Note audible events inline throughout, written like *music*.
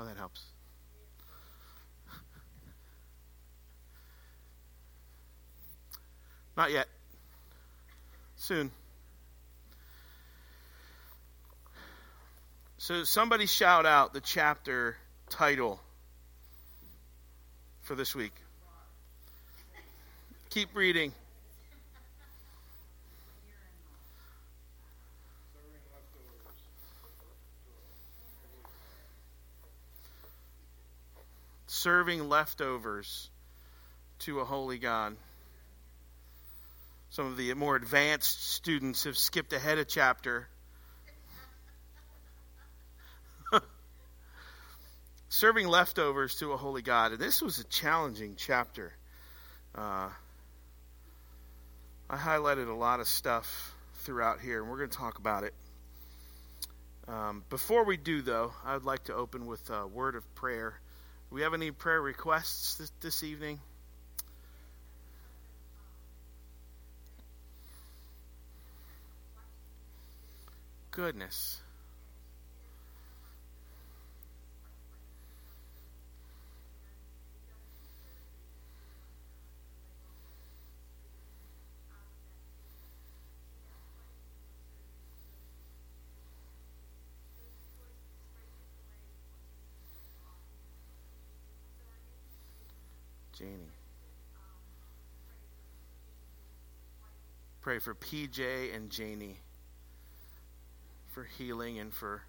Oh, that helps. Not yet. Soon. So, somebody shout out the chapter title for this week. Keep reading. Serving leftovers to a holy God. Some of the more advanced students have skipped ahead a chapter. *laughs* Serving leftovers to a holy God. And this was a challenging chapter. Uh, I highlighted a lot of stuff throughout here, and we're going to talk about it. Um, before we do, though, I would like to open with a word of prayer. We have any prayer requests this evening? Goodness. Janie. Pray for PJ and Janie for healing and for.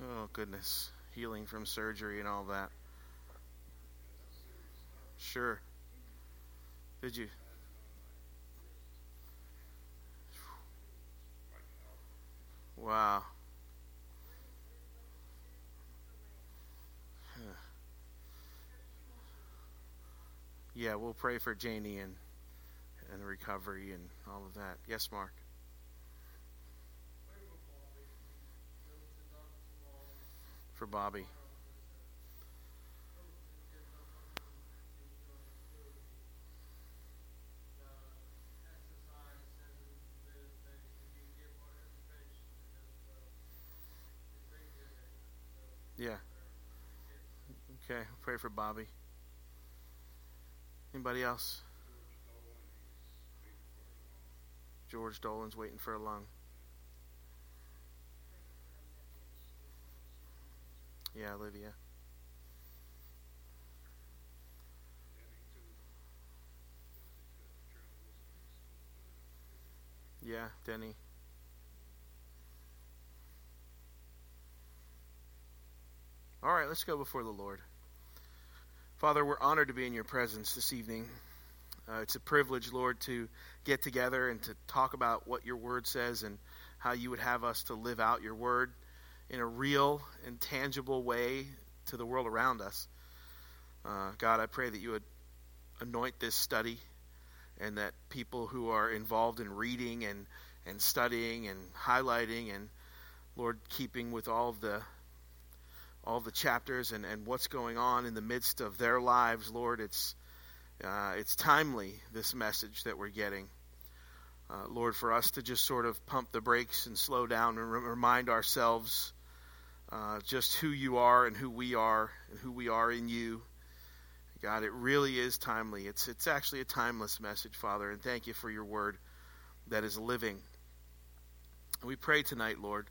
Oh, goodness. Healing from surgery and all that. Sure. Did you? Wow. Yeah, we'll pray for Janie and and recovery and all of that. Yes, Mark. For Bobby. Yeah. Okay, pray for Bobby. Anybody else? George Dolan's waiting for a lung. Yeah, Olivia. Yeah, Denny. All right, let's go before the Lord. Father, we're honored to be in your presence this evening. Uh, it's a privilege, Lord, to get together and to talk about what your word says and how you would have us to live out your word in a real and tangible way to the world around us. Uh, God, I pray that you would anoint this study and that people who are involved in reading and, and studying and highlighting and, Lord, keeping with all of the all the chapters and, and what's going on in the midst of their lives, Lord, it's uh, it's timely, this message that we're getting. Uh, Lord, for us to just sort of pump the brakes and slow down and re- remind ourselves uh, just who you are and who we are and who we are in you. God, it really is timely. It's, it's actually a timeless message, Father, and thank you for your word that is living. We pray tonight, Lord.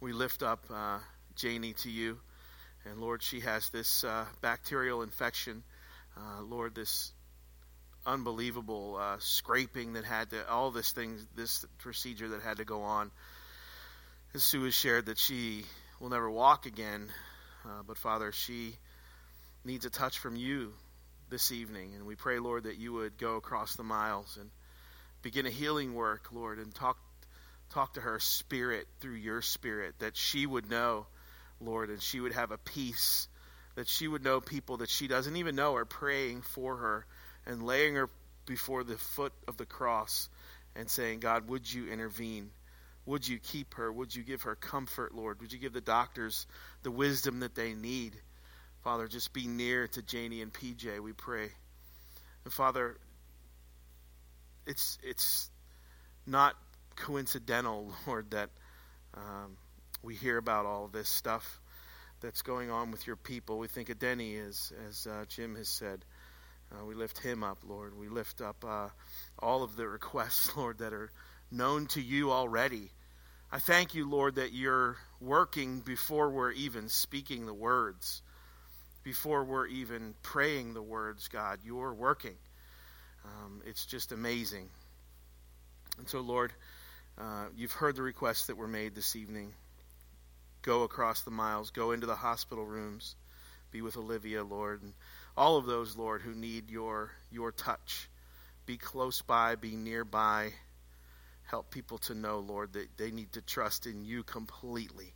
We lift up uh, Janie to you. And Lord, she has this uh, bacterial infection. Uh, Lord, this unbelievable uh, scraping that had to all this things this procedure that had to go on. And Sue has shared that she will never walk again, uh, but Father, she needs a touch from you this evening, and we pray, Lord, that you would go across the miles and begin a healing work, Lord, and talk talk to her spirit through your spirit that she would know, Lord, and she would have a peace that she would know people that she doesn't even know are praying for her and laying her before the foot of the cross and saying, God, would you intervene? Would you keep her? Would you give her comfort, Lord? Would you give the doctors the wisdom that they need? Father, just be near to Janie and PJ, we pray. And Father, it's it's not coincidental, *laughs* Lord, that um, we hear about all this stuff that's going on with your people. We think of Denny, as, as uh, Jim has said. Uh, we lift him up, Lord. We lift up uh, all of the requests, *laughs* Lord, that are known to you already. I thank you, Lord, that you're working before we're even speaking the words, before we're even praying the words, God. You're working. Um, it's just amazing. And so, Lord, uh, you've heard the requests that were made this evening. Go across the miles, go into the hospital rooms, be with Olivia, Lord, and all of those, Lord, who need your your touch. Be close by, be nearby. Help people to know, Lord, that they need to trust in you completely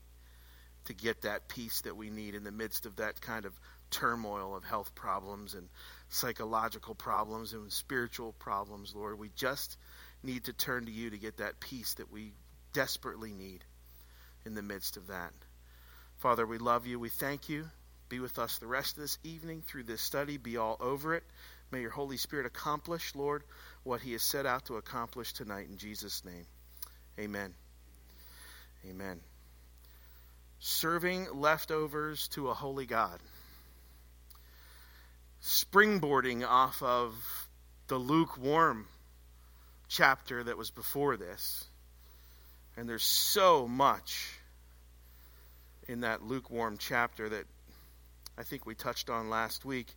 to get that peace that we need in the midst of that kind of turmoil of health problems and psychological problems and spiritual problems, Lord. We just need to turn to you to get that peace that we desperately need in the midst of that. Father, we love you. We thank you. Be with us the rest of this evening through this study. Be all over it. May your Holy Spirit accomplish, Lord, what he has set out to accomplish tonight in Jesus' name. Amen. Amen. Serving leftovers to a holy God. Springboarding off of the lukewarm chapter that was before this. And there's so much in that lukewarm chapter that I think we touched on last week.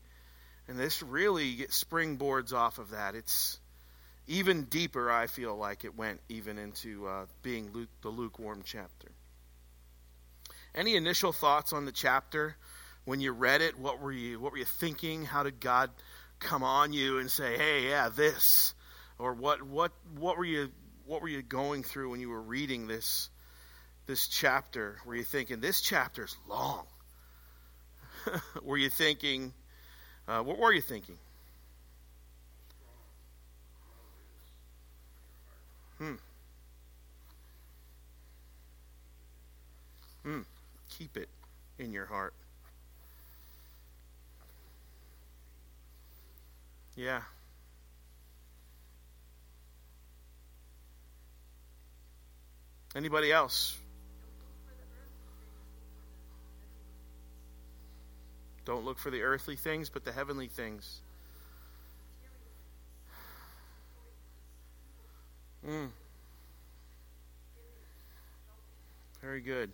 And this really springboards off of that. It's even deeper, I feel like it went even into uh, being Luke, the lukewarm chapter. Any initial thoughts on the chapter when you read it? What were you what were you thinking? How did God come on you and say, "Hey, yeah, this or what what what were you what were you going through when you were reading this this chapter? Were you thinking this chapter is long? *laughs* were you thinking uh, what were you thinking? Hmm. Hmm. Keep it in your heart. Yeah. Anybody else? Don't look for the earthly things, but the heavenly things. Mm. Very good.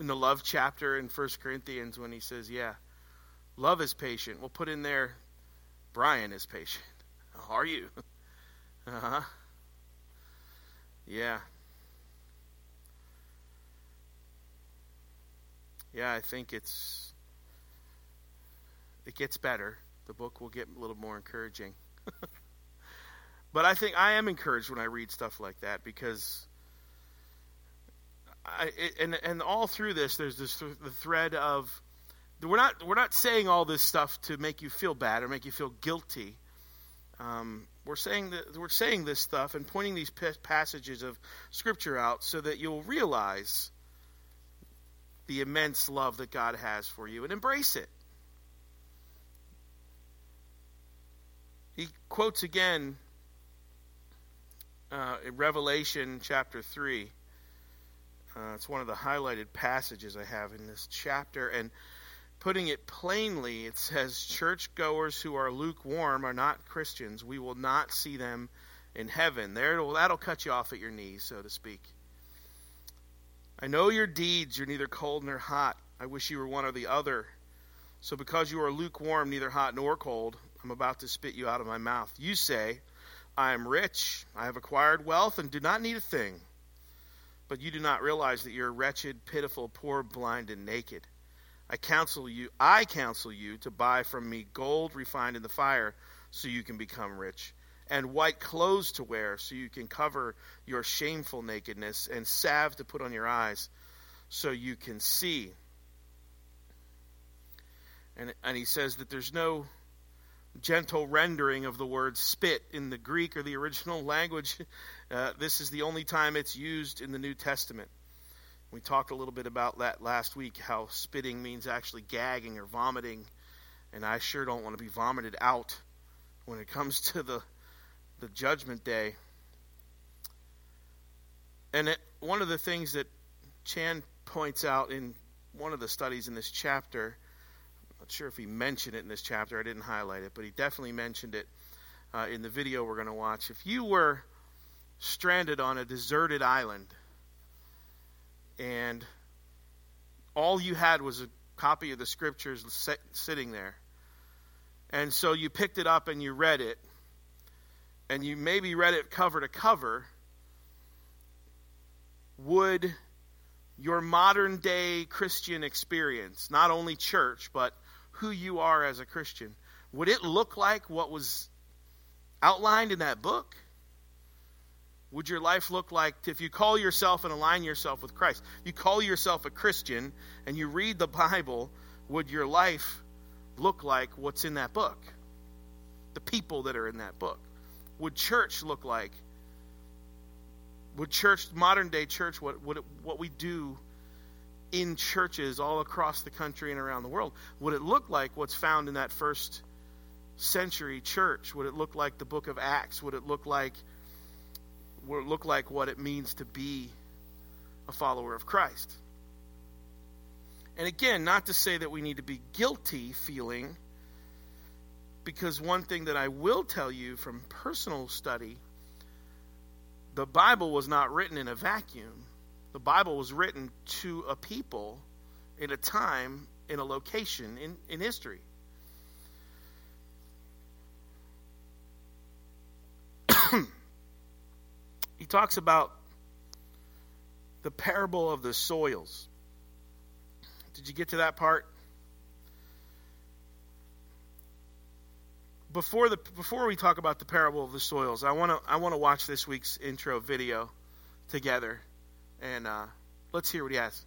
In the love chapter in First Corinthians when he says, Yeah, love is patient. We'll put in there, Brian is patient. *laughs* How Are you? *laughs* uh huh. Yeah. Yeah, I think it's it gets better. The book will get a little more encouraging. *laughs* but I think I am encouraged when I read stuff like that because I, and and all through this, there's this the thread of we're not we're not saying all this stuff to make you feel bad or make you feel guilty. Um, we're saying that we're saying this stuff and pointing these passages of scripture out so that you'll realize the immense love that God has for you and embrace it. He quotes again uh, in Revelation chapter 3. Uh, it's one of the highlighted passages I have in this chapter. And putting it plainly, it says, Churchgoers who are lukewarm are not Christians. We will not see them in heaven. There, that'll cut you off at your knees, so to speak. I know your deeds. You're neither cold nor hot. I wish you were one or the other. So because you are lukewarm, neither hot nor cold, I'm about to spit you out of my mouth. You say, I am rich, I have acquired wealth, and do not need a thing. But you do not realize that you're wretched, pitiful, poor, blind, and naked. I counsel you, I counsel you to buy from me gold refined in the fire so you can become rich, and white clothes to wear so you can cover your shameful nakedness, and salve to put on your eyes so you can see. And, and he says that there's no gentle rendering of the word spit in the Greek or the original language. Uh, this is the only time it's used in the New Testament. We talked a little bit about that last week, how spitting means actually gagging or vomiting, and I sure don't want to be vomited out when it comes *laughs* to the the judgment day. And it, one of the things that Chan points out in one of the studies in this chapter, I'm not sure if he mentioned it in this chapter, I didn't highlight it, but he definitely mentioned it uh, in the video we're going to watch. If you were stranded on a deserted island. And all you had was a copy of the scriptures sitting there, and so you picked it up and you read it, and you maybe read it cover to cover, would your modern day Christian experience, not only church, but who you are as a Christian, would it look like what was outlined in that book? Would your life look like if you call yourself and align yourself with Christ? You call yourself a Christian and you read the Bible, would your life look like what's in that book? The people that are in that book? Would church look like? Would church, modern day church, what, what, what we do in churches all across the country and around the world, would it look like what's found in that first century church? Would it look like the book of Acts? Would it look like it look like what it means to be a follower of Christ? And again, not to say that we need to be guilty feeling, because one thing that I will tell you from personal study the Bible was not written in a vacuum. The Bible was written to a people in a time, in a location, in, in history. *clears throat* he talks about the parable of the soils. Did you get to that part? Before the before we talk about the parable of the soils, I want to I want to watch this week's intro video together, and uh, let's hear what he has.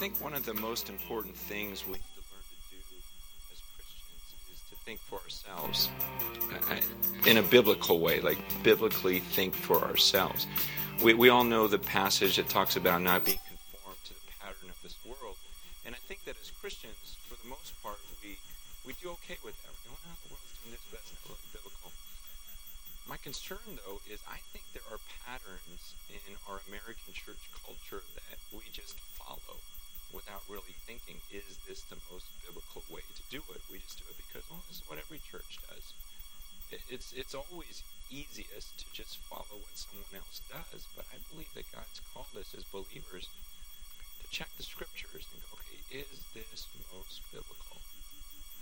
Think one of the most important things we need to learn to do as Christians is to think for ourselves in a biblical way, like biblically think for ourselves. We, we all know the passage that talks about not being conformed to the pattern of this world. And I think that as Christians, for the most part, we, we do okay with that. We're going, oh, the world's doing this, but that's not biblical. My concern, though, is I think there are patterns in our American church culture that we just follow without really thinking, is this the most biblical way to do it? We just do it because, well, this is what every church does. It's, it's always easiest to just follow what someone else does, but I believe that God's called us as believers to check the scriptures and go, okay, is this most biblical?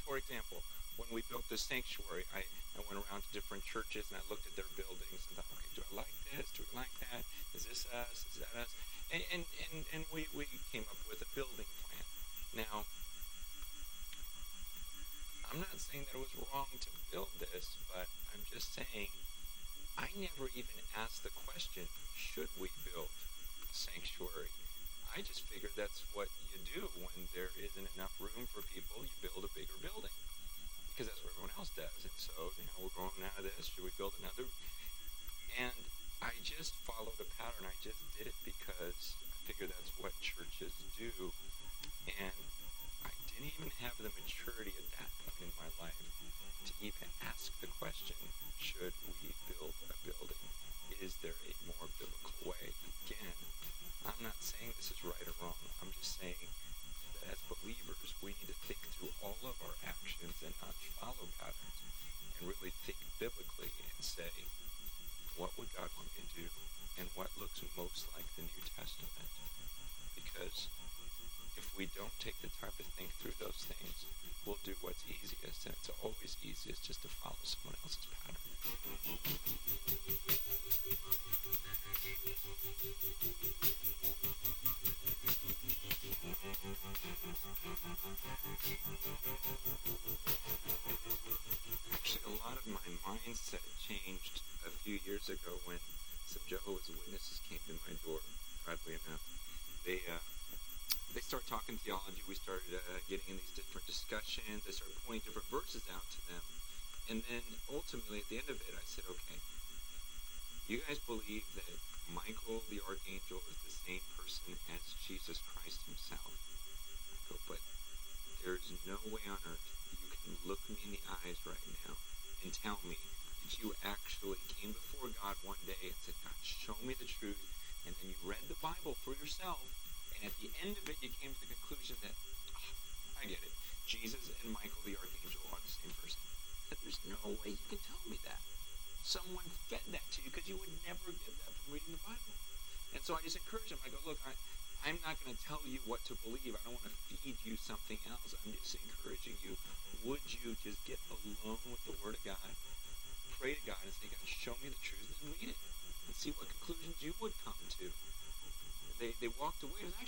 For example, when we built the sanctuary, I, I went around to different churches and I looked at their buildings and thought, okay, do I like this? Do I like that? Is this us? Is that us? And, and, and, and we, we came up with a building plan. Now, I'm not saying that it was wrong to build this, but I'm just saying I never even asked the question, should we build a sanctuary? I just figured that's what you do when there isn't enough room for people, you build a bigger building. Because that's what everyone else does. And so, you know, we're growing out of this, should we build another? And I just followed a pattern. I just did it because I figured that's what churches do. And I didn't even have the maturity at that point in my life to even ask the question, should we build a building? Is there a more biblical way? Again, I'm not saying this is right or wrong. I'm just saying that as believers, we need to think through all of our actions and not follow patterns and really think biblically and say, what would God want me to do and what looks most like the New Testament. Because if we don't take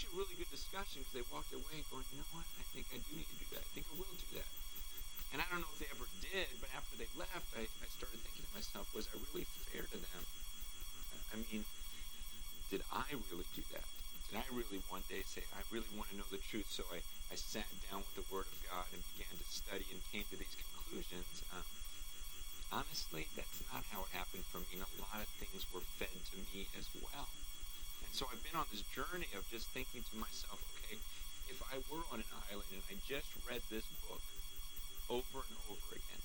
actually a really good discussion because they walked away going, you know what? I think I do need to do that. I think I will do that. And I don't know if they ever did, but after they left, I, I started thinking to myself, was I really fair to them? I mean, did I really do that? Did I really one day say, I really want to know the truth? So I, I sat down with the Word of God and began to study and came to these conclusions. Um, honestly, that's not how it happened for me. And a lot of things were fed to me as well. So I've been on this journey of just thinking to myself, okay, if I were on an island and I just read this book, over and over again.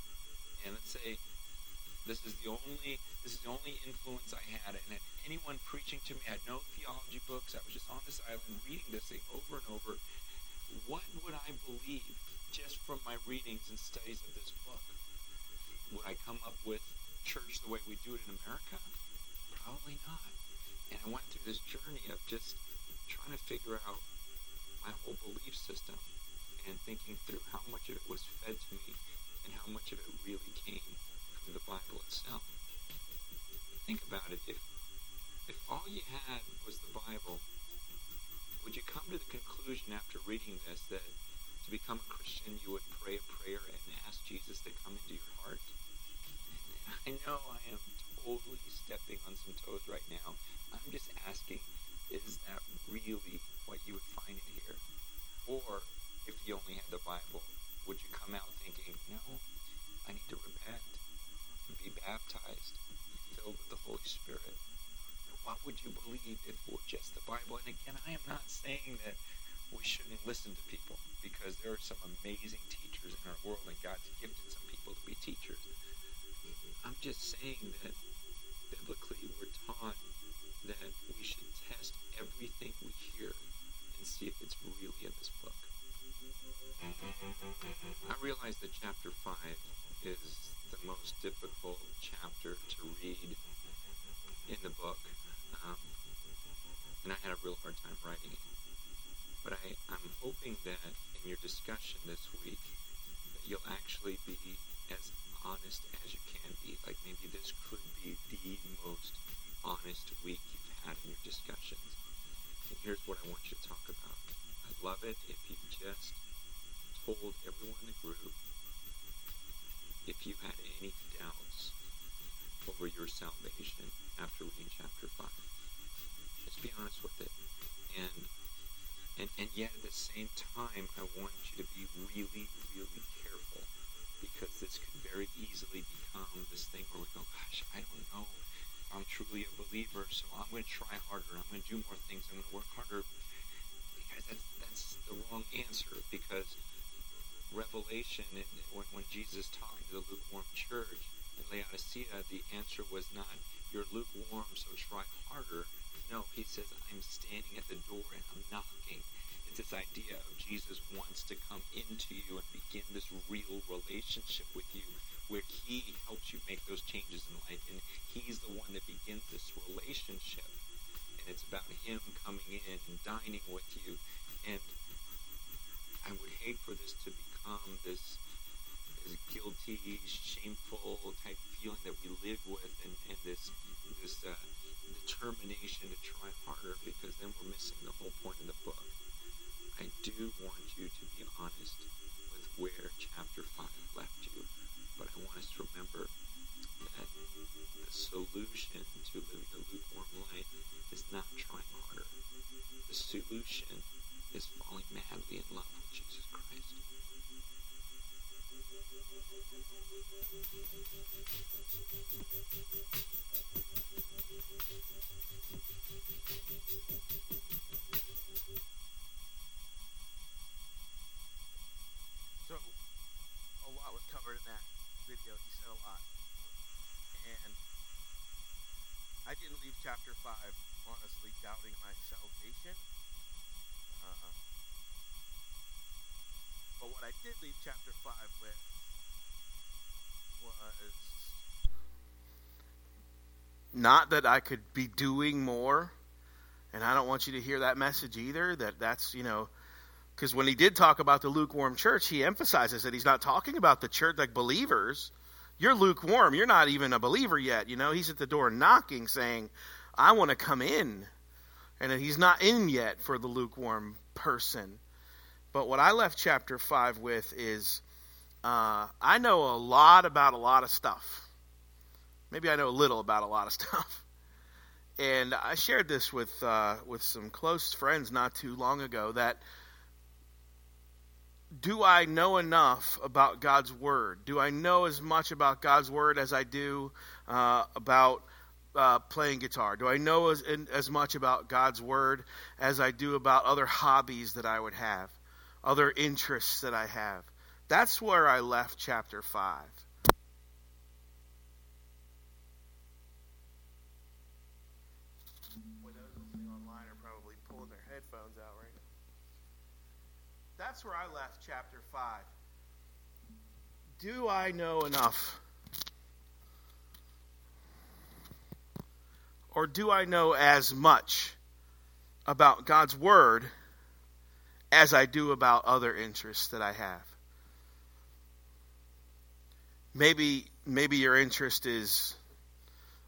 And let's say this is the only this is the only influence I had, and had anyone preaching to me, I had no theology books. I was just on this island reading this thing over and over. What would I believe just from my readings and studies of this book? Would I come up with church the way we do it in America? Probably not. And I went through this journey of just trying to figure out my whole belief system and thinking through how much of it was fed to me and how much of it really came from the Bible itself. Think about it. If if all you had was the Bible, would you come to the conclusion after reading this that to become a Christian you would pray a prayer and ask Jesus to come into your heart? *laughs* I know I am totally stepping on some toes right now. I'm just asking, is that really what you would find in here? Or if you only had the Bible, would you come out thinking, no, I need to repent and be baptized, filled with the Holy Spirit? What would you believe if it were just the Bible? And again, I am not saying that we shouldn't listen to people because there are some amazing teachers in our world and God's gifted some people to be teachers. I'm just saying that biblically we're taught that we should test everything we hear and see if it's really in this book. I realize that chapter is falling madly in love with Jesus Christ. So, a lot was covered in that video. He said a lot. And I didn't leave chapter 5, honestly, doubting my salvation. Uh, but what I did leave chapter 5 with was not that I could be doing more. And I don't want you to hear that message either, that that's, you know, because when he did talk about the lukewarm church, he emphasizes that he's not talking about the church like believers. You're lukewarm. You're not even a believer yet. You know, he's at the door knocking, saying, I want to come in. And he's not in yet for the lukewarm person. But what I left chapter 5 with is uh, I know a lot about a lot of stuff. Maybe I know a little about a lot of *laughs* stuff. And I shared this with uh, with some close friends not too long ago that do I know enough about God's Word? Do I know as much about God's Word as I do uh, about uh, playing guitar? Do I know as, as much about God's Word as I do about other hobbies that I would have, other interests that I have? That's where I left chapter 5. Boy, those listening online are probably pulling their headphones out right now. That's where I left chapter 5. Do I know enough? Or do I know as much about God's Word as I do about other interests that I have? Maybe maybe your interest is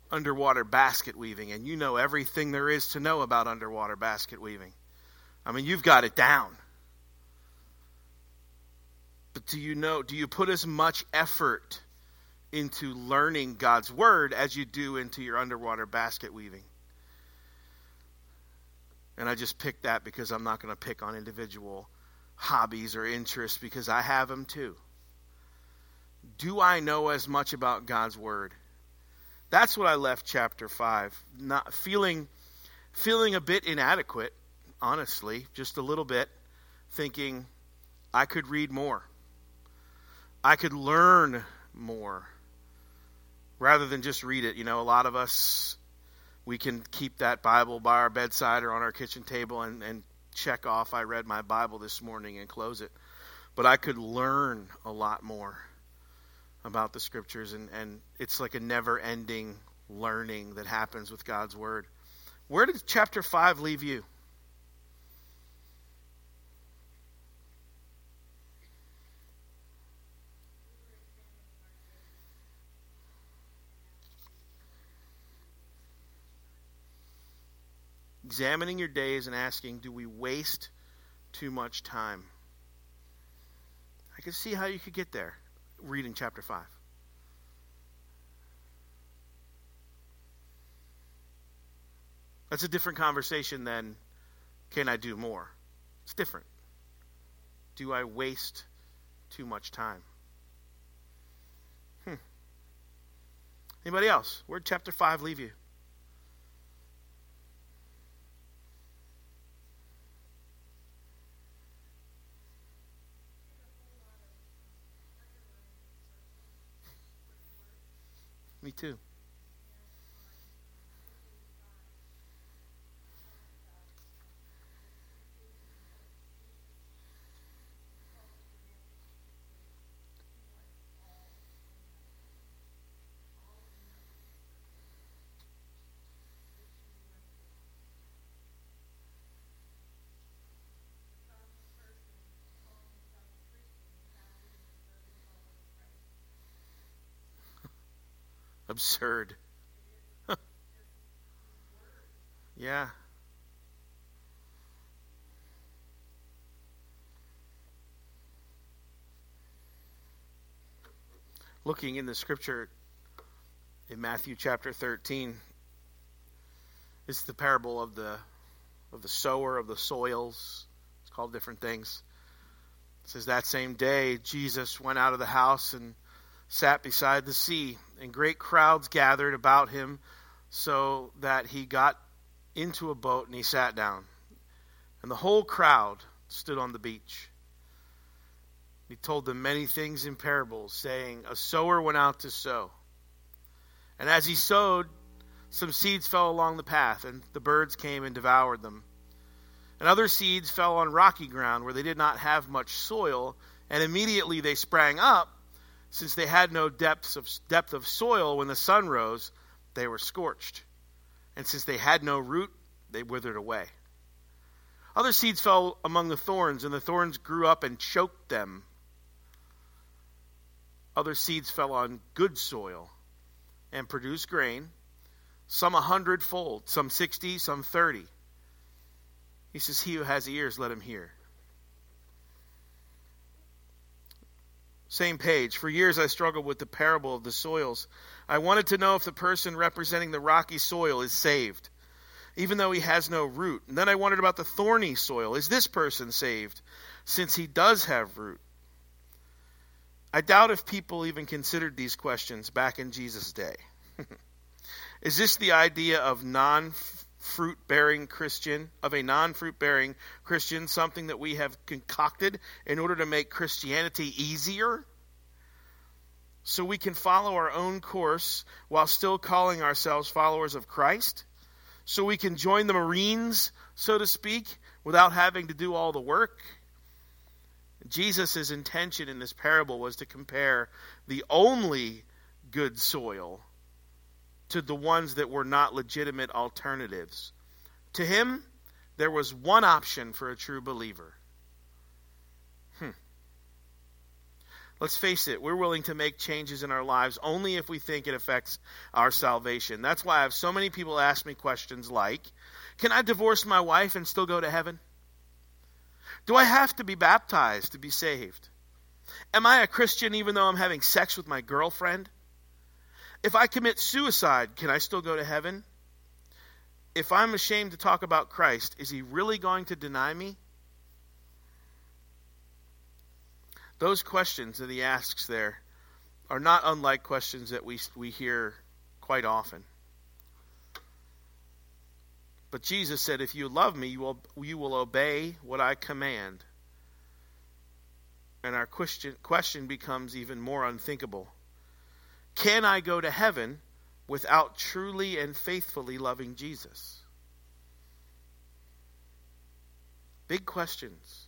underwater basket weaving and you know everything there is to know about underwater basket weaving. I mean, you've got it down. But do you know, do you put as much effort into learning God's word as you do into your underwater basket weaving? And I just picked that because I'm not going to pick on individual hobbies or interests because I have them too. Do I know as much about God's word? That's what I left chapter 5, not feeling feeling a bit inadequate, honestly, just a little bit, thinking I could read more. I could learn more rather than just read it. You know, a lot of us, we can keep that Bible by our bedside or on our kitchen table and, and check off, I read my Bible this morning and close it. But I could learn a lot more about the scriptures, and, and it's like a never ending learning that happens with God's Word. Where did chapter 5 leave you? Examining your days and asking, do we waste too much time? I can see how you could get there reading chapter 5. That's a different conversation than can I do more? It's different. Do I waste too much time? Hmm. Anybody else? Where'd chapter 5 leave you? Me too. Absurd. yeah. Looking in the scripture in Matthew chapter 13, it's the parable of the of the sower of the soils. It's called different things. It says that same day Jesus went out of the house and sat beside the sea, and great crowds gathered about him, so that he got into a boat and he sat down. And the whole crowd stood on the beach. He told them many things in parables, saying, A sower went out to sow. And as he sowed, some seeds fell along the path, and the birds came and devoured them. And other seeds fell on rocky ground where they did not have much soil, and immediately they sprang up. Since they had no depths of, depth of soil when the sun rose, they were scorched. And since they had no root, they withered away. Other seeds fell among the thorns, and the thorns grew up and choked them. Other seeds fell on good soil and produced grain, some a hundredfold, some sixty, some thirty. He says, He who has ears, let him hear. Same page. For years I struggled with the parable of the soils. I wanted to know if the person representing the rocky soil is saved, even though he has no root. And then I wondered about the thorny soil. Is this person saved, since he does have root? I doubt if people even considered these questions back in Jesus' day. *laughs* is this the idea of non fruit bearing Christian, of a non fruit bearing Christian, something that we have concocted in order to make Christianity easier? So we can follow our own course while still calling ourselves followers of Christ? So we can join the Marines, so to speak, without having to do all the work? Jesus' intention in this parable was to compare the only good soil to the ones that were not legitimate alternatives. To him, there was one option for a true believer. Hmm. Let's face it, we're willing to make changes in our lives only if we think it affects our salvation. That's why I have so many people ask me questions like Can I divorce my wife and still go to heaven? Do I have to be baptized to be saved? Am I a Christian even though I'm having sex with my girlfriend? If I commit suicide, can I still go to heaven? If I'm ashamed to talk about Christ, is he really going to deny me? Those questions that he asks there are not unlike questions that we, we hear quite often. But Jesus said, If you love me, you will, you will obey what I command. And our question, question becomes even more unthinkable. Can I go to heaven without truly and faithfully loving Jesus? Big questions.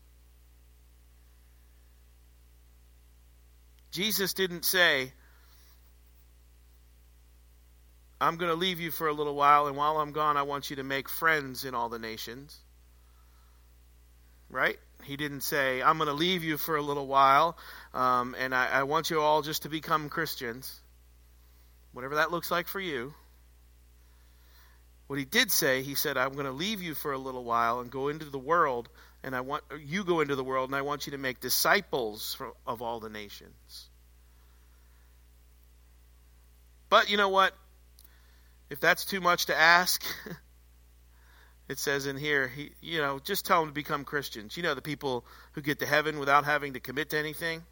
Jesus didn't say, I'm going to leave you for a little while, and while I'm gone, I want you to make friends in all the nations. Right? He didn't say, I'm going to leave you for a little while, um, and I, I want you all just to become Christians whatever that looks like for you. What he did say, he said, I'm going to leave you for a little while and go into the world, and I want you go into the world, and I want you to make disciples of all the nations. But you know what? If that's too much to ask, *laughs* it says in here, he, you know, just tell them to become Christians. You know, the people who get to heaven without having to commit to anything.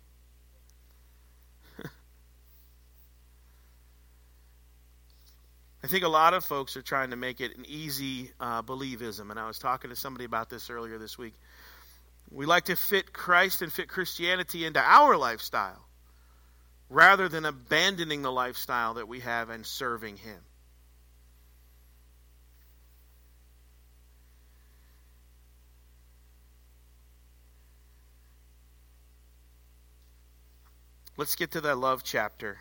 I think a lot of folks are trying to make it an easy uh, believism, and I was talking to somebody about this earlier this week. We like to fit Christ and fit Christianity into our lifestyle rather than abandoning the lifestyle that we have and serving Him. Let's get to that love chapter.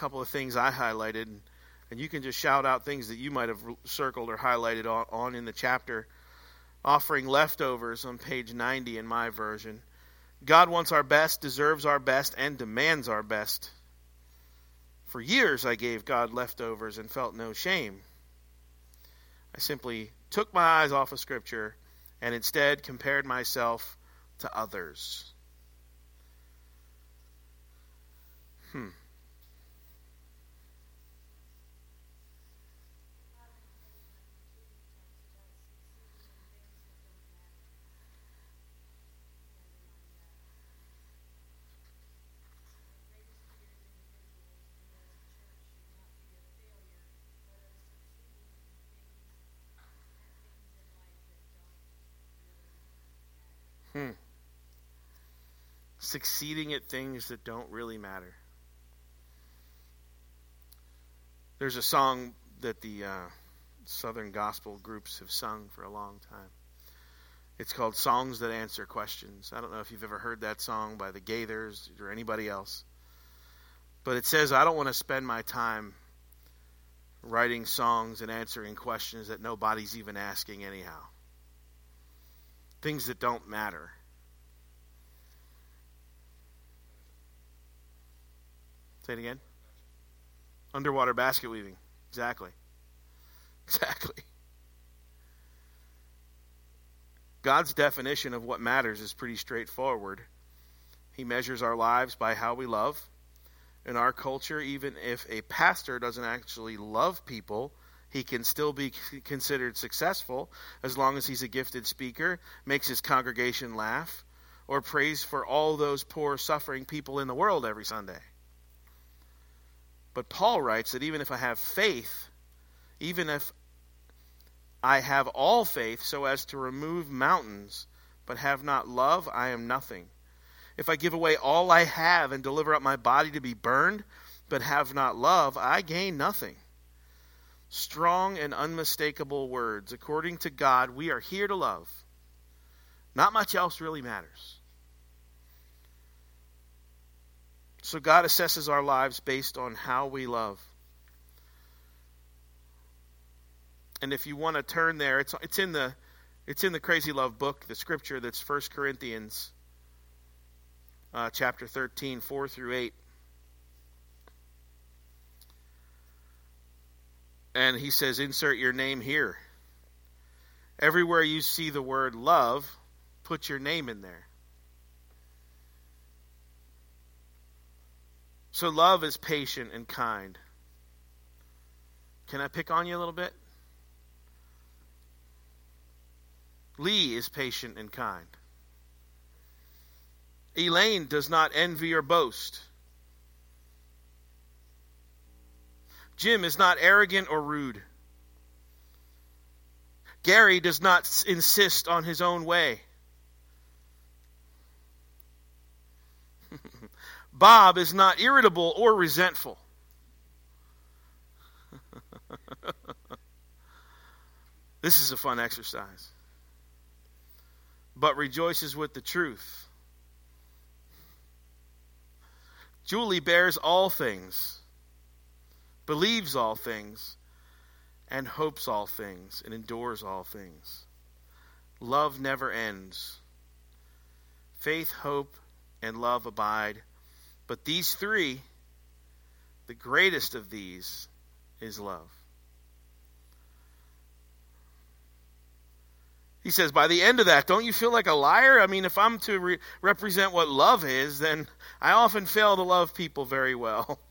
Couple of things I highlighted, and you can just shout out things that you might have circled or highlighted on, on in the chapter. Offering leftovers on page 90 in my version. God wants our best, deserves our best, and demands our best. For years I gave God leftovers and felt no shame. I simply took my eyes off of Scripture and instead compared myself to others. Hmm. Hmm. Succeeding at things that don't really matter. There's a song that the uh, Southern gospel groups have sung for a long time. It's called Songs That Answer Questions. I don't know if you've ever heard that song by the Gaithers or anybody else. But it says, I don't want to spend my time writing songs and answering questions that nobody's even asking anyhow. Things that don't matter. Say it again. Underwater basket weaving. Exactly. *laughs* Exactly. God's definition of what matters is pretty straightforward. He measures our lives by how we love. In our culture, even if a pastor doesn't actually love people, he can still be considered successful as long as he's a gifted speaker, makes his congregation laugh, or prays for all those poor, suffering people in the world every Sunday. But Paul writes that even if I have faith, even if I have all faith so as to remove mountains, but have not love, I am nothing. If I give away all I have and deliver up my body to be burned, but have not love, I gain nothing. Strong and unmistakable words. According to God, we are here to love. Not much else really matters. So God assesses our lives based on how we love. And if you want to turn there, it's it's in the it's in the Crazy Love book, the scripture that's 1 Corinthians uh, chapter 13, 4 through 8. And he says, insert your name here. Everywhere you see the word love, put your name in there. So love is patient and kind. Can I pick on you a little bit? Lee is patient and kind. Elaine does not envy or boast. Jim is not arrogant or rude. Gary does not insist on his own way. *laughs* Bob is not irritable or resentful. *laughs* this is a fun exercise. But rejoices with the truth. Julie bears all things, believes all things, and hopes all things, and endures all things. Love never ends. Faith, hope, and love abide. But these three, the greatest of these, is love. He says, by the end of that, don't you feel like a liar? I mean, if I'm to re- represent what love is, then I often fail to love people very well. *laughs*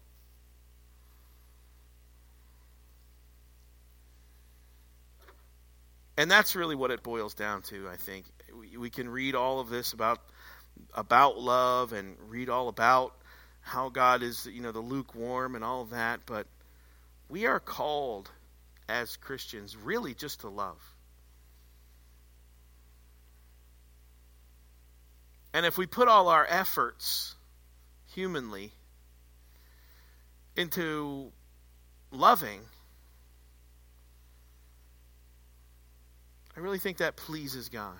And that's really what it boils down to, I think. We, we can read all of this about about love and read all about how God is, you know, the lukewarm and all that, but we are called as Christians really just to love. And if we put all our efforts humanly into loving, I really think that pleases God.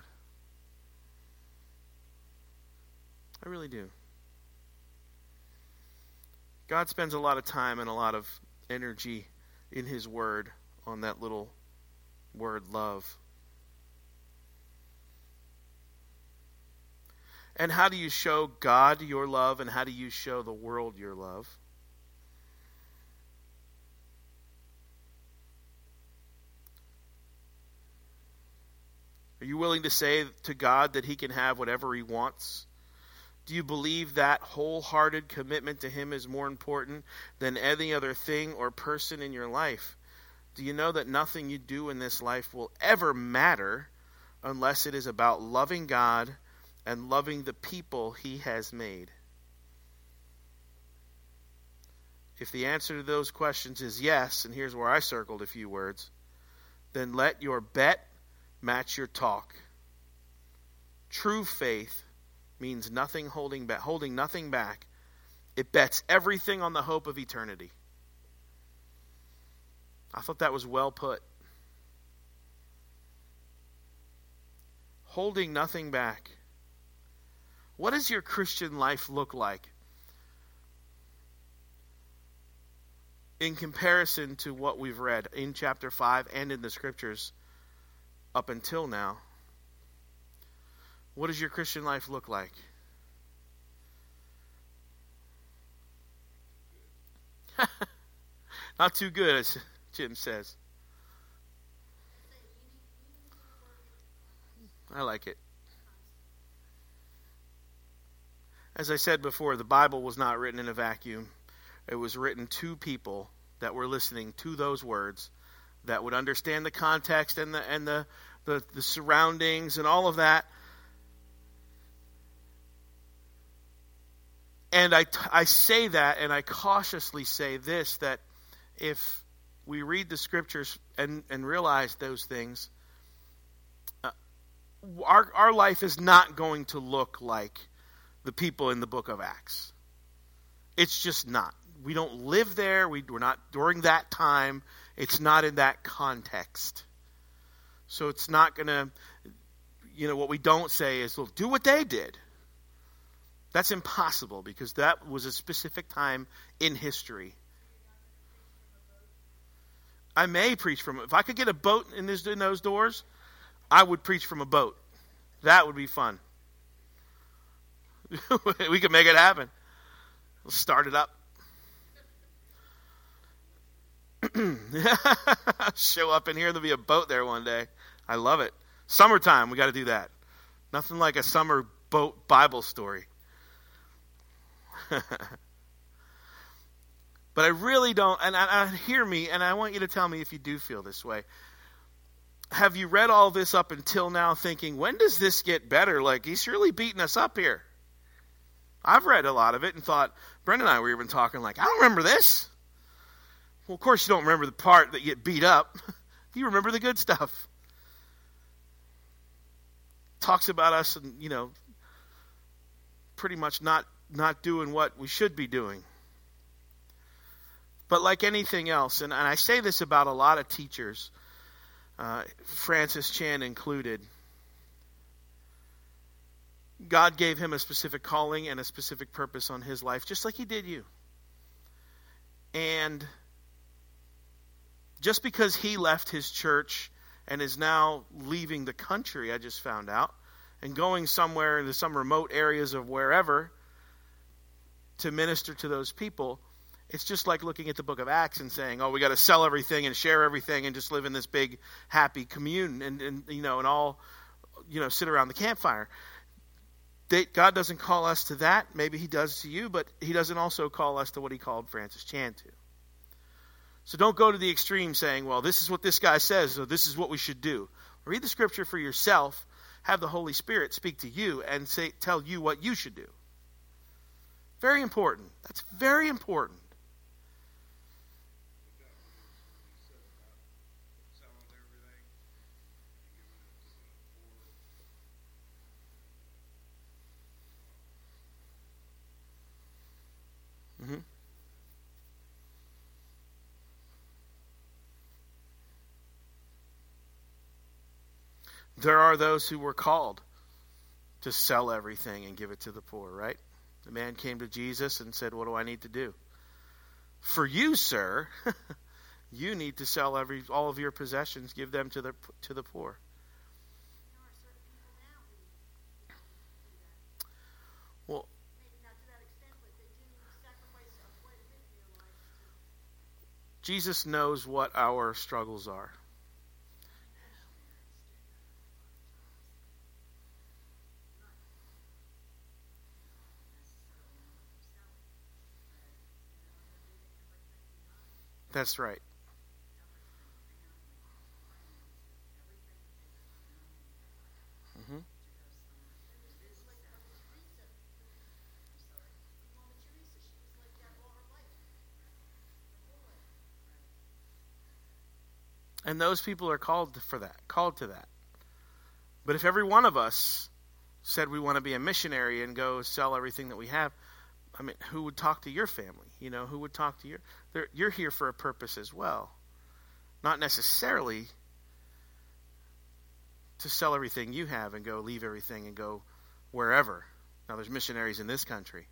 I really do. God spends a lot of time and a lot of energy in His Word on that little word love. And how do you show God your love, and how do you show the world your love? Are you willing to say to God that He can have whatever He wants? Do you believe that wholehearted commitment to Him is more important than any other thing or person in your life? Do you know that nothing you do in this life will ever matter unless it is about loving God? and loving the people he has made? If the answer to those questions is yes, and here's where I circled a few words, then let your bet match your talk. True faith means nothing holding back, holding nothing back. It bets everything on the hope of eternity. I thought that was well put. Holding nothing back. What does your Christian life look like in comparison to what we've read in chapter 5 and in the scriptures up until now? What does your Christian life look like? *laughs* Not too good, as Jim says. I like it. As I said before, the Bible was not written in a vacuum. It was written to people that were listening to those words that would understand the context and the and the, the, the surroundings and all of that. And I, I say that and I cautiously say this that if we read the scriptures and, and realize those things, uh, our, our life is not going to look like the people in the book of Acts. It's just not. We don't live there. We, we're not during that time. It's not in that context. So it's not going to, you know, what we don't say is, well, do what they did. That's impossible because that was a specific time in history. I may preach from if I could get a boat in, this, in those doors, I would preach from a boat. That would be fun. *laughs* we could make it happen. Let's start it up. *clears throat* Show up in here, there'll be a boat there one day. I love it. Summertime, we got to do that. Nothing like a summer boat Bible story. *laughs* but I really don't, and, and, hear me, and I want you to tell me if you do feel this way. Have you read all this up until now thinking, when does this get better? Like, he's really beating us up here. I've read a lot of it and thought, Brenda and I were even talking, like, I don't remember this. Well, of course, you don't remember the part that you get beat up. *laughs* you remember the good stuff. Talks about us and, you know, pretty much not not doing what we should be doing. But like anything else, and, and I say this about a lot of teachers, uh, Francis Chan included, God gave him a specific calling and a specific purpose on his life, just like he did you. And just because he left his church and is now leaving the country, I just found out, and going somewhere into some remote areas of wherever, to minister to those people, it's just like looking at the book of Acts and saying, "Oh, we got to sell everything and share everything and just live in this big happy commune and, and you know and all you know sit around the campfire." God doesn't call us to that. Maybe He does to you, but He doesn't also call us to what He called Francis Chan to. So don't go to the extreme saying, "Well, this is what this guy says, so this is what we should do." Read the Scripture for yourself. Have the Holy Spirit speak to you and say, tell you what you should do. Very important. That's very important. Mm-hmm. There are those who were called to sell everything and give it to the poor, right? The man came to Jesus and said, What do I need to do? For you, sir, *laughs* you need to sell every all of your possessions, give them to the to the poor. Well, Jesus knows what our struggles are. That's right. Mm-hmm. And those people are called for that, called to that. But if every one of us said we want to be a missionary and go sell everything that we have, I mean, who would talk to your family? You know, who would talk to your? You're here for a purpose as well, not necessarily to sell everything you have and go leave everything and go wherever. Now, there's missionaries in this country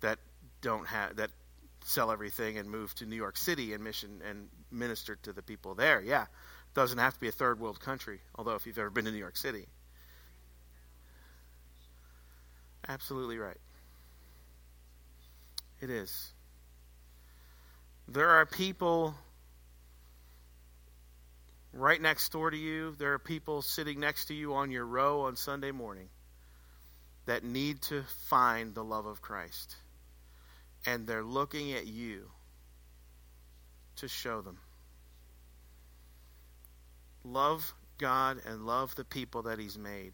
that don't have that sell everything and move to New York City and mission and minister to the people there. Yeah, doesn't have to be a third world country. Although, if you've ever been to New York City, absolutely right. It is. There are people right next door to you. There are people sitting next to you on your row on Sunday morning that need to find the love of Christ. And they're looking at you to show them. Love God and love the people that He's made.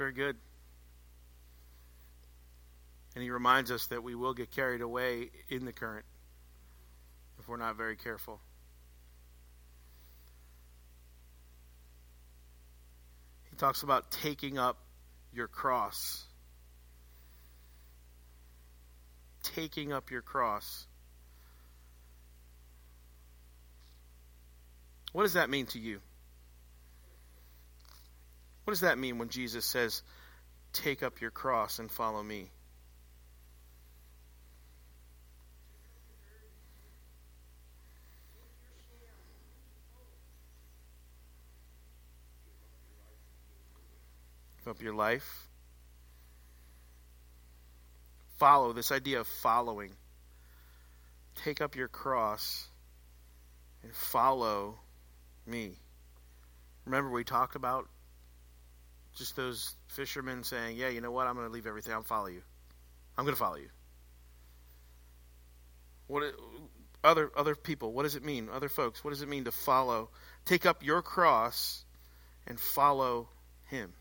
Very good. And he reminds us that we will get carried away in the current if we're not very careful. He talks about taking up your cross. Taking up your cross. What does that mean to you? What does that mean when Jesus says, Take up your cross and follow me? Up your life. Follow, this idea of following. Take up your cross and follow me. Remember, we talked about just those fishermen saying, Yeah, you know what? I'm going to leave everything. I'll follow you. I'm going to follow you. What other other people? What does it mean? Other folks, what does it mean to follow? Take up your cross and follow Him.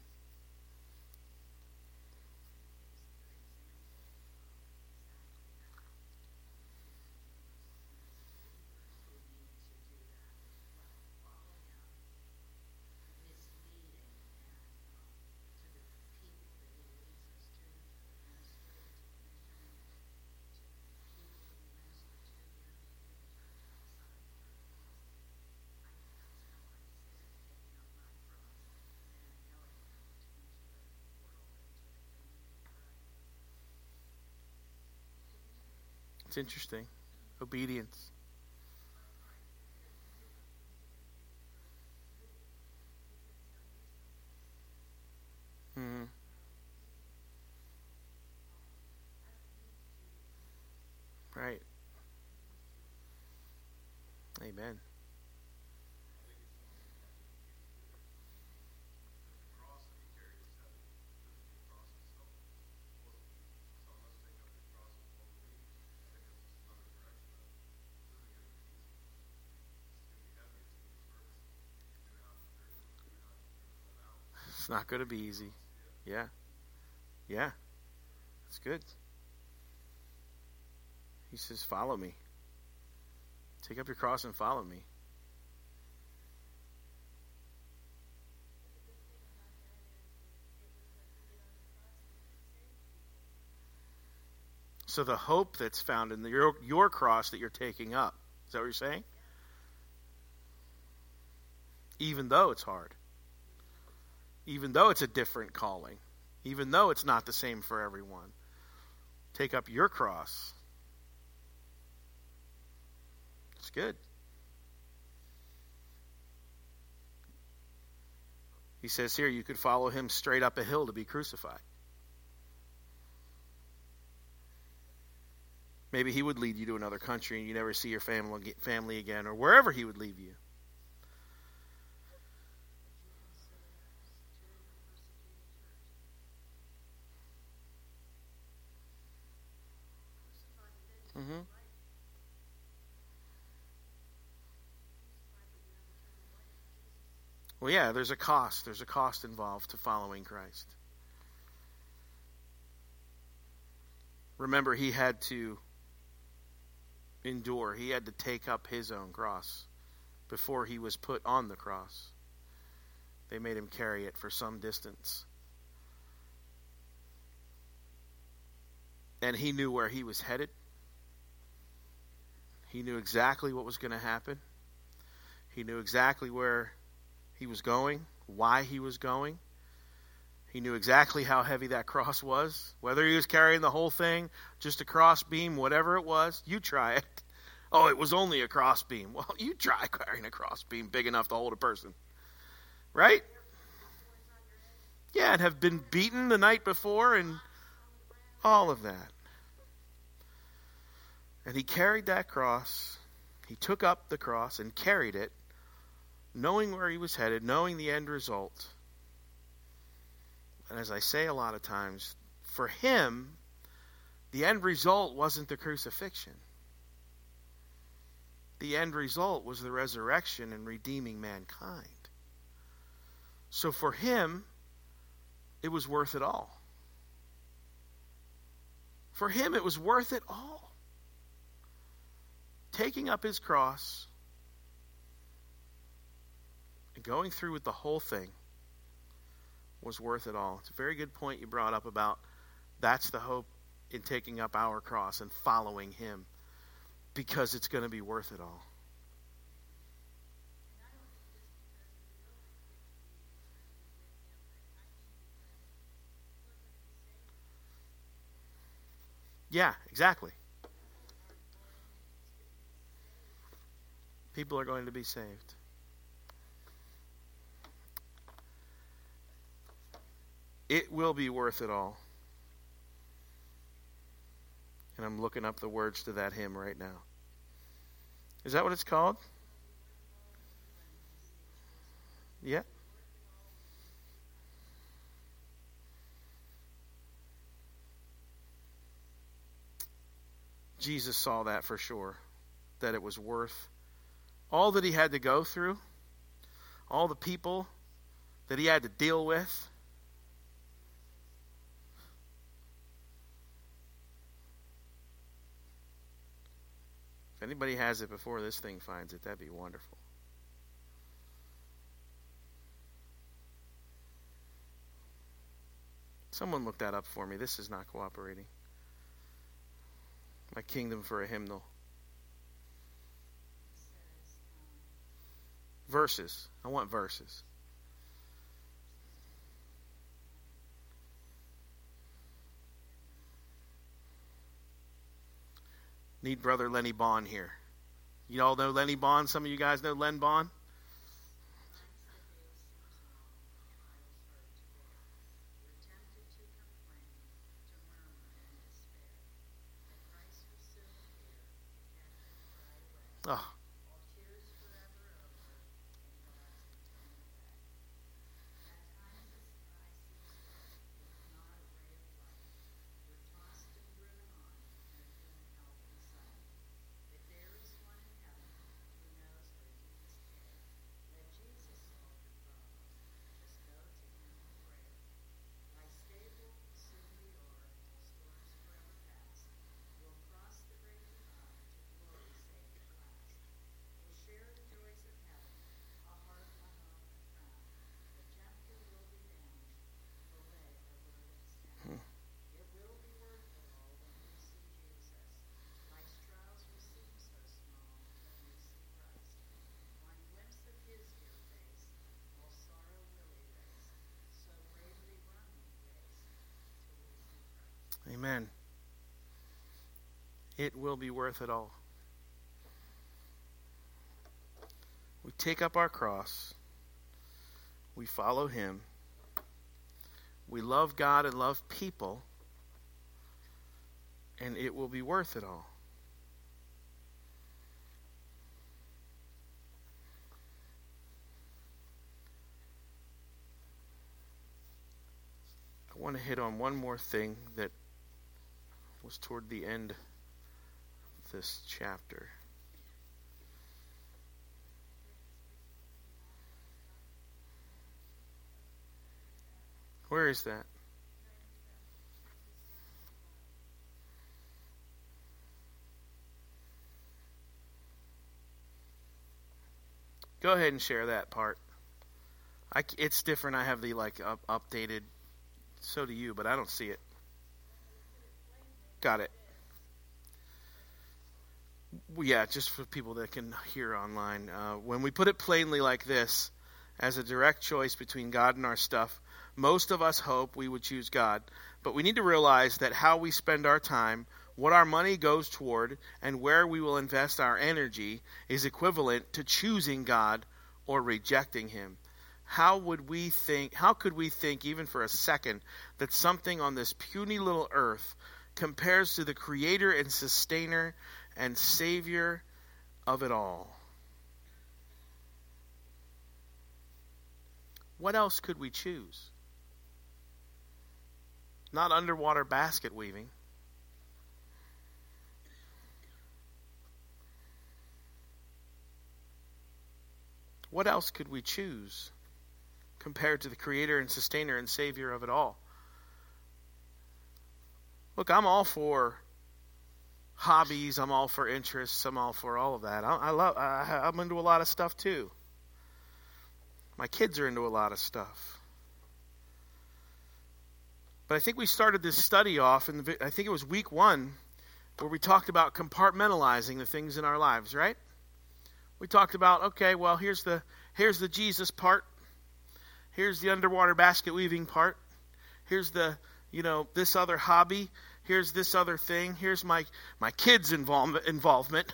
Interesting. Obedience. Not going to be easy. Yeah. Yeah. That's good. He says, Follow me. Take up your cross and follow me. So the hope that's found in the, your, your cross that you're taking up. Is that what you're saying? Even though it's hard. Even though it's a different calling. Even though it's not the same for everyone. Take up your cross. It's good. He says here you could follow him straight up a hill to be crucified. Maybe he would lead you to another country and you never see your family family again, or wherever he would leave you. Mm-hmm. Well, yeah, there's a cost. There's a cost involved to following Christ. Remember, he had to endure. He had to take up his own cross before he was put on the cross. They made him carry it for some distance. And he knew where he was headed. He knew exactly what was going to happen. He knew exactly where he was going, why he was going. He knew exactly how heavy that cross was. Whether he was carrying the whole thing, just a cross beam, whatever it was, you try it. *laughs* Oh, it was only a cross beam. *laughs* Well, you try carrying a cross beam big enough to hold a person. Right? Yeah, and have been beaten the night before and all of that. And he carried that cross. He took up the cross and carried it, knowing where he was headed, knowing the end result. And as I say a lot of times, for him, the end result wasn't the crucifixion. The end result was the resurrection and redeeming mankind. So for him, it was worth it all. For him, it was worth it all. Taking up his cross and going through with the whole thing was worth it all. It's a very good point you brought up about that's the hope in taking up our cross and following Him because it's going to be worth it all. Yeah, exactly. People are going to be saved. It will be worth it all. And I'm looking up the words to that hymn right now. Is that what it's called? Yeah. Jesus saw that for sure, that it was worth all that he had to go through, all the people that he had to deal with. If anybody has it before this thing finds it, that'd be wonderful. Someone look that up for me. This is not cooperating. My kingdom for a hymnal. Verses. I want verses. Need brother Lenny Bond here. You all know Lenny Bond? Some of you guys know Len Bond? It will be worth it all. We take up our cross, we follow Him, we love God and love people, and it will be worth it all. I want to hit on one more thing that was toward the end this chapter. Where is that? Go ahead and share that part. I, it's different. I have the like up, updated. So do you, but I don't see it. Got it. Yeah, just for people that can hear online. Uh, when we put it plainly like this, as a direct choice between God and our stuff, most of us hope we would choose God. But we need to realize that how we spend our time, what our money goes toward, and where we will invest our energy is equivalent to choosing God or rejecting Him. How would we think, how could we think, even for a second, that something on this puny little earth compares to the creator and sustainer and savior of it all? What else could we choose? Not underwater basket weaving. What else could we choose compared to the creator and sustainer and savior of it all? Look, I'm all for hobbies. I'm all for interests. I'm all for all of that. I, I love. I, I'm into a lot of stuff too. My kids are into a lot of stuff. But I think we started this study off, and I think it was week one, where we talked about compartmentalizing the things in our lives, right? We talked about, okay, well, here's the here's the Jesus part. Here's the underwater basket weaving part. Here's the, you know, this other hobby. Here's this other thing. Here's my my kids' involvement involvement.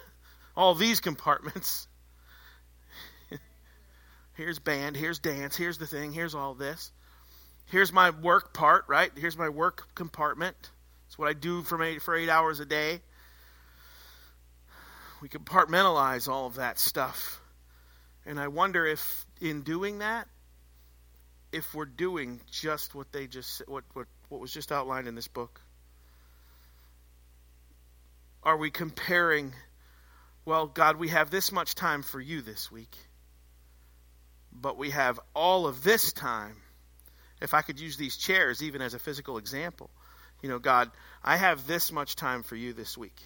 All these compartments. *laughs* Here's band, here's dance, here's the thing, here's all this. Here's my work part, right? Here's my work compartment. It's what I do for eight, for eight hours a day. We compartmentalize all of that stuff. And I wonder if in doing that, if we're doing just what they just what what what was just outlined in this book. Are we comparing well, God, we have this much time for you this week but we have all of this time. If I could use these chairs even as a physical example, you know, God, I have this much time for you this week.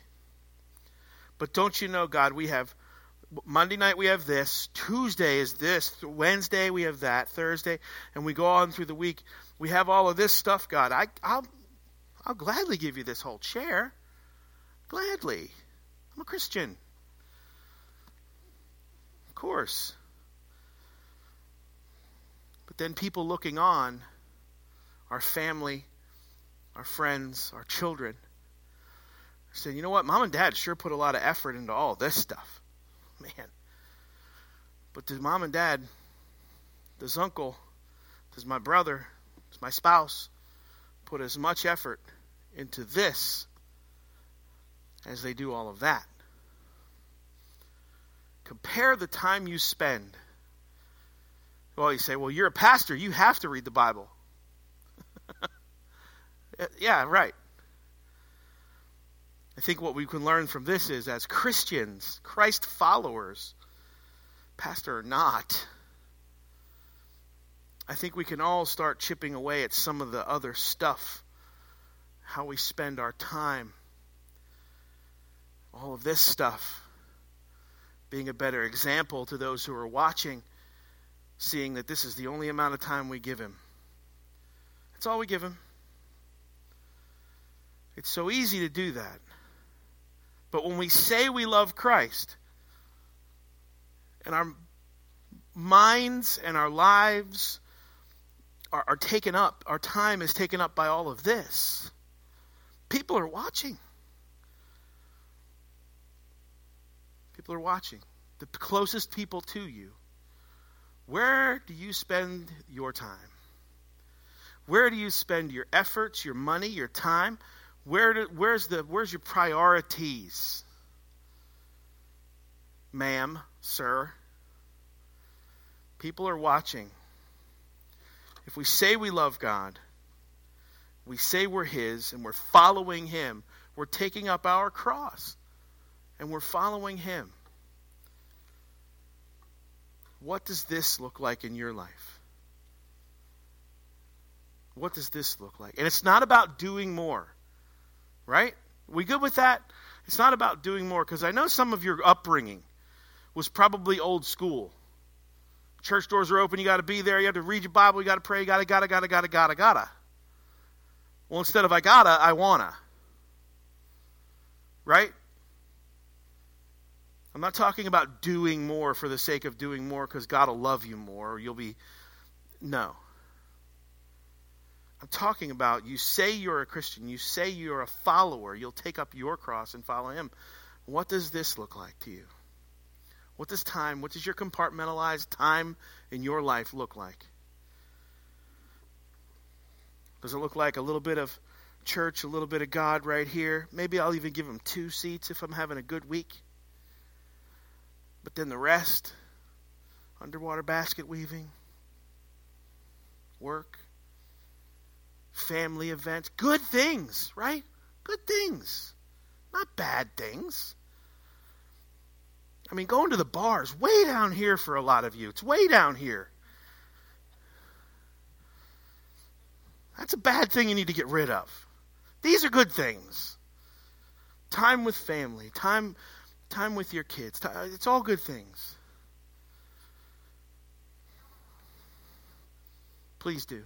But don't you know, God, we have Monday night we have this, Tuesday is this, Wednesday we have that, Thursday, and we go on through the week. We have all of this stuff, God. I, I'll, I'll gladly give you this whole chair. Gladly. I'm a Christian. Of course But then people looking on, our family, our friends, our children, saying, you know what, mom and dad sure put a lot of effort into all this stuff. *laughs* Man. But does mom and dad, does uncle, does my brother, does my spouse put as much effort into this as they do all of that? Compare the time you spend well, you say, well, you're a pastor. You have to read the Bible. *laughs* Uh, yeah, right. I think what we can learn from this is as Christians, Christ followers, pastor or not, I think we can all start chipping away at some of the other stuff, how we spend our time, all of this stuff, being a better example to those who are watching seeing that this is the only amount of time we give him. That's all we give him. It's so easy to do that. But when we say we love Christ, and our minds and our lives are, are taken up, our time is taken up by all of this, people are watching. People are watching. The closest people to you. Where do you spend your time? Where do you spend your efforts, your money, your time? Where do, where's the where's your priorities? Ma'am, sir. People are watching. If we say we love God, we say we're his and we're following him, we're taking up our cross and we're following him. What does this look like in your life? What does this look like? And it's not about doing more, right? We good with that? It's not about doing more because I know some of your upbringing was probably old school. Church doors are open, you got to be there, you have to read your Bible, you got to pray, you got to, got to, got to, got to, got to, got to. Well, instead of I gotta, I wanna. Right? I'm not talking about doing more for the sake of doing more because God will love you more or you'll be. No. I'm talking about you say you're a Christian, you say you're a follower, you'll take up your cross and follow Him. What does this look like to you? What does time, what does your compartmentalized time in your life look like? Does it look like a little bit of church, a little bit of God right here? Maybe I'll even give Him two seats if I'm having a good week. But then the rest underwater basket weaving, work, family events, good things, right? Good things, not bad things. I mean, going to the bars, way down here for a lot of you. It's way down here. That's a bad thing you need to get rid of. These are good things. Time with family, time time with your kids. Uh, it's all good things. Please do.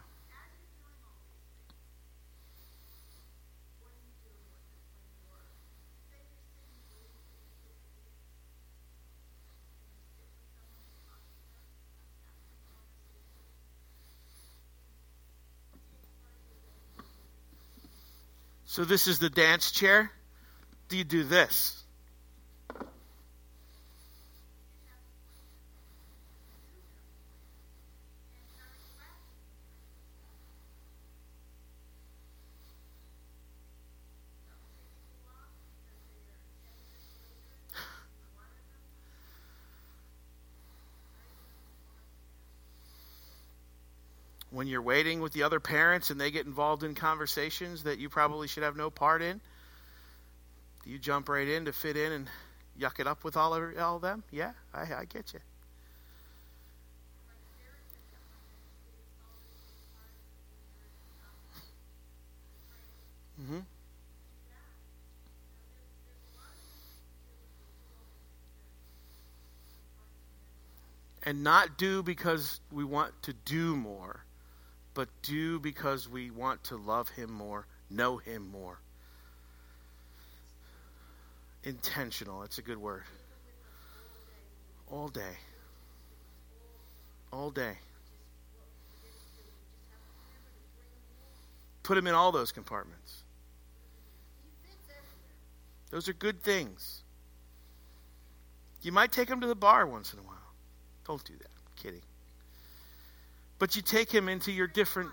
So this is the dance chair. Do you do this? When you're waiting with the other parents and they get involved in conversations that you probably should have no part in? Do you jump right in to fit in and yuck it up with all of, all them? Yeah, I, I get you. Mm-hmm. And not do because we want to do more but do because we want to love Him more, know Him more. Intentional, it's a good word. All day. All day. Put Him in all those compartments. Those are good things. You might take him to the bar once in a while. Don't do that. I'm kidding. But you take him into your different.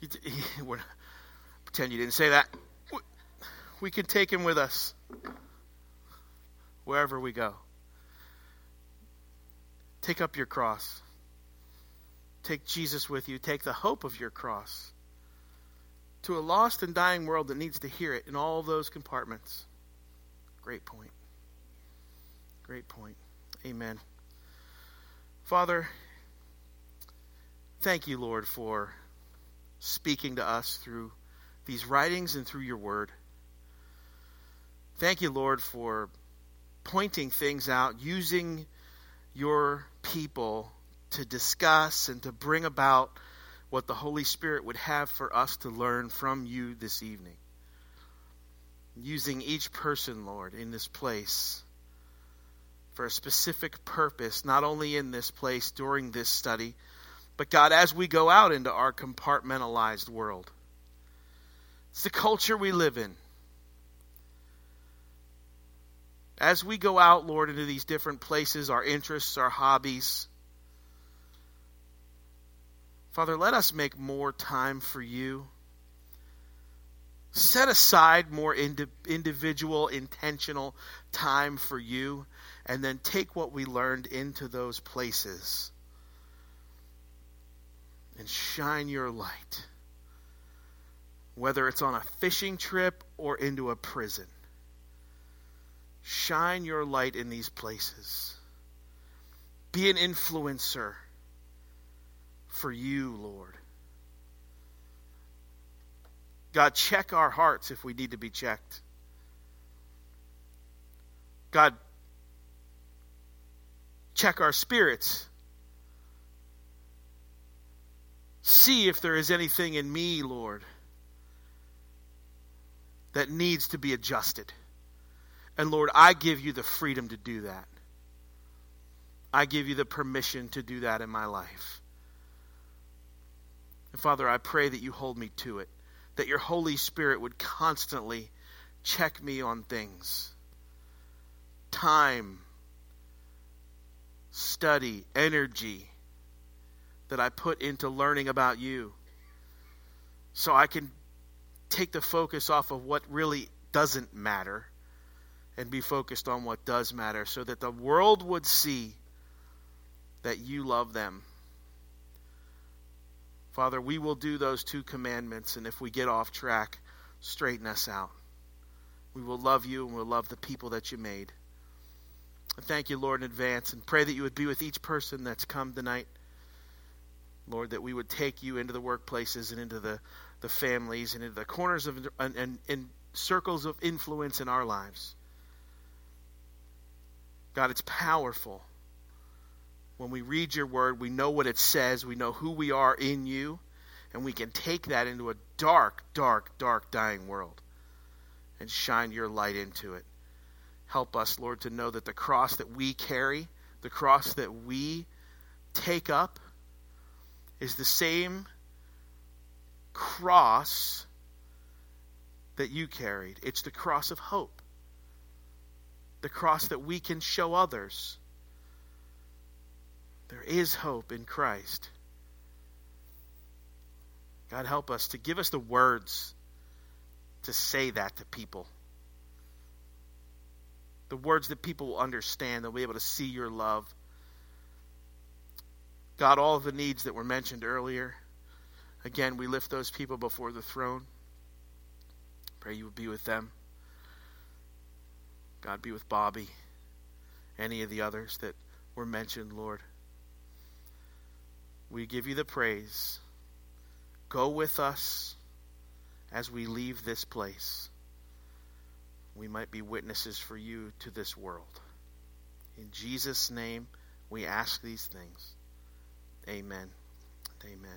You t- *laughs* pretend you didn't say that. We can take him with us wherever we go. Take up your cross. Take Jesus with you. Take the hope of your cross to a lost and dying world that needs to hear it in all those compartments. Great point. Great point. Amen. Father, Thank you, Lord, for speaking to us through these writings and through your word. Thank you, Lord, for pointing things out, using your people to discuss and to bring about what the Holy Spirit would have for us to learn from you this evening. Using each person, Lord, in this place for a specific purpose, not only in this place during this study but God, as we go out into our compartmentalized world, it's the culture we live in. As we go out, Lord, into these different places, our interests, our hobbies, Father, let us make more time for you. Set aside more indi- individual, intentional time for you, and then take what we learned into those places and shine your light, whether it's on a fishing trip or into a prison. Shine your light in these places. Be an influencer for you, Lord. God, check our hearts if we need to be checked. God, check our spirits. See if there is anything in me, Lord, that needs to be adjusted. And Lord, I give you the freedom to do that. I give you the permission to do that in my life. And Father, I pray that you hold me to it, that your Holy Spirit would constantly check me on things. Time, study, energy that I put into learning about you. So I can take the focus off of what really doesn't matter and be focused on what does matter so that the world would see that you love them Father, we will do those two commandments, and if we get off track, straighten us out. We will love you and we'll love the people that you made. I thank you, Lord, in advance, and pray that you would be with each person that's come tonight. Lord, that we would take you into the workplaces and into the, the families and into the corners of and, and, and circles of influence in our lives. God, it's powerful when we read your word, we know what it says, we know who we are in you, and we can take that into a dark, dark, dark, dying world and shine your light into it. Help us, Lord, to know that the cross that we carry, the cross that we take up, is the same cross that you carried. It's the cross of hope, the cross that we can show others there is hope in Christ. God, help us to give us the words to say that to people. The words that people will understand, they'll be able to see your love. God, all of the needs that were mentioned earlier, again, we lift those people before the throne. Pray you would be with them. God, be with Bobby, any of the others that were mentioned, Lord. We give you the praise. Go with us as we leave this place. We might be witnesses for you to this world. In Jesus' name, we ask these things. Amen. Amen.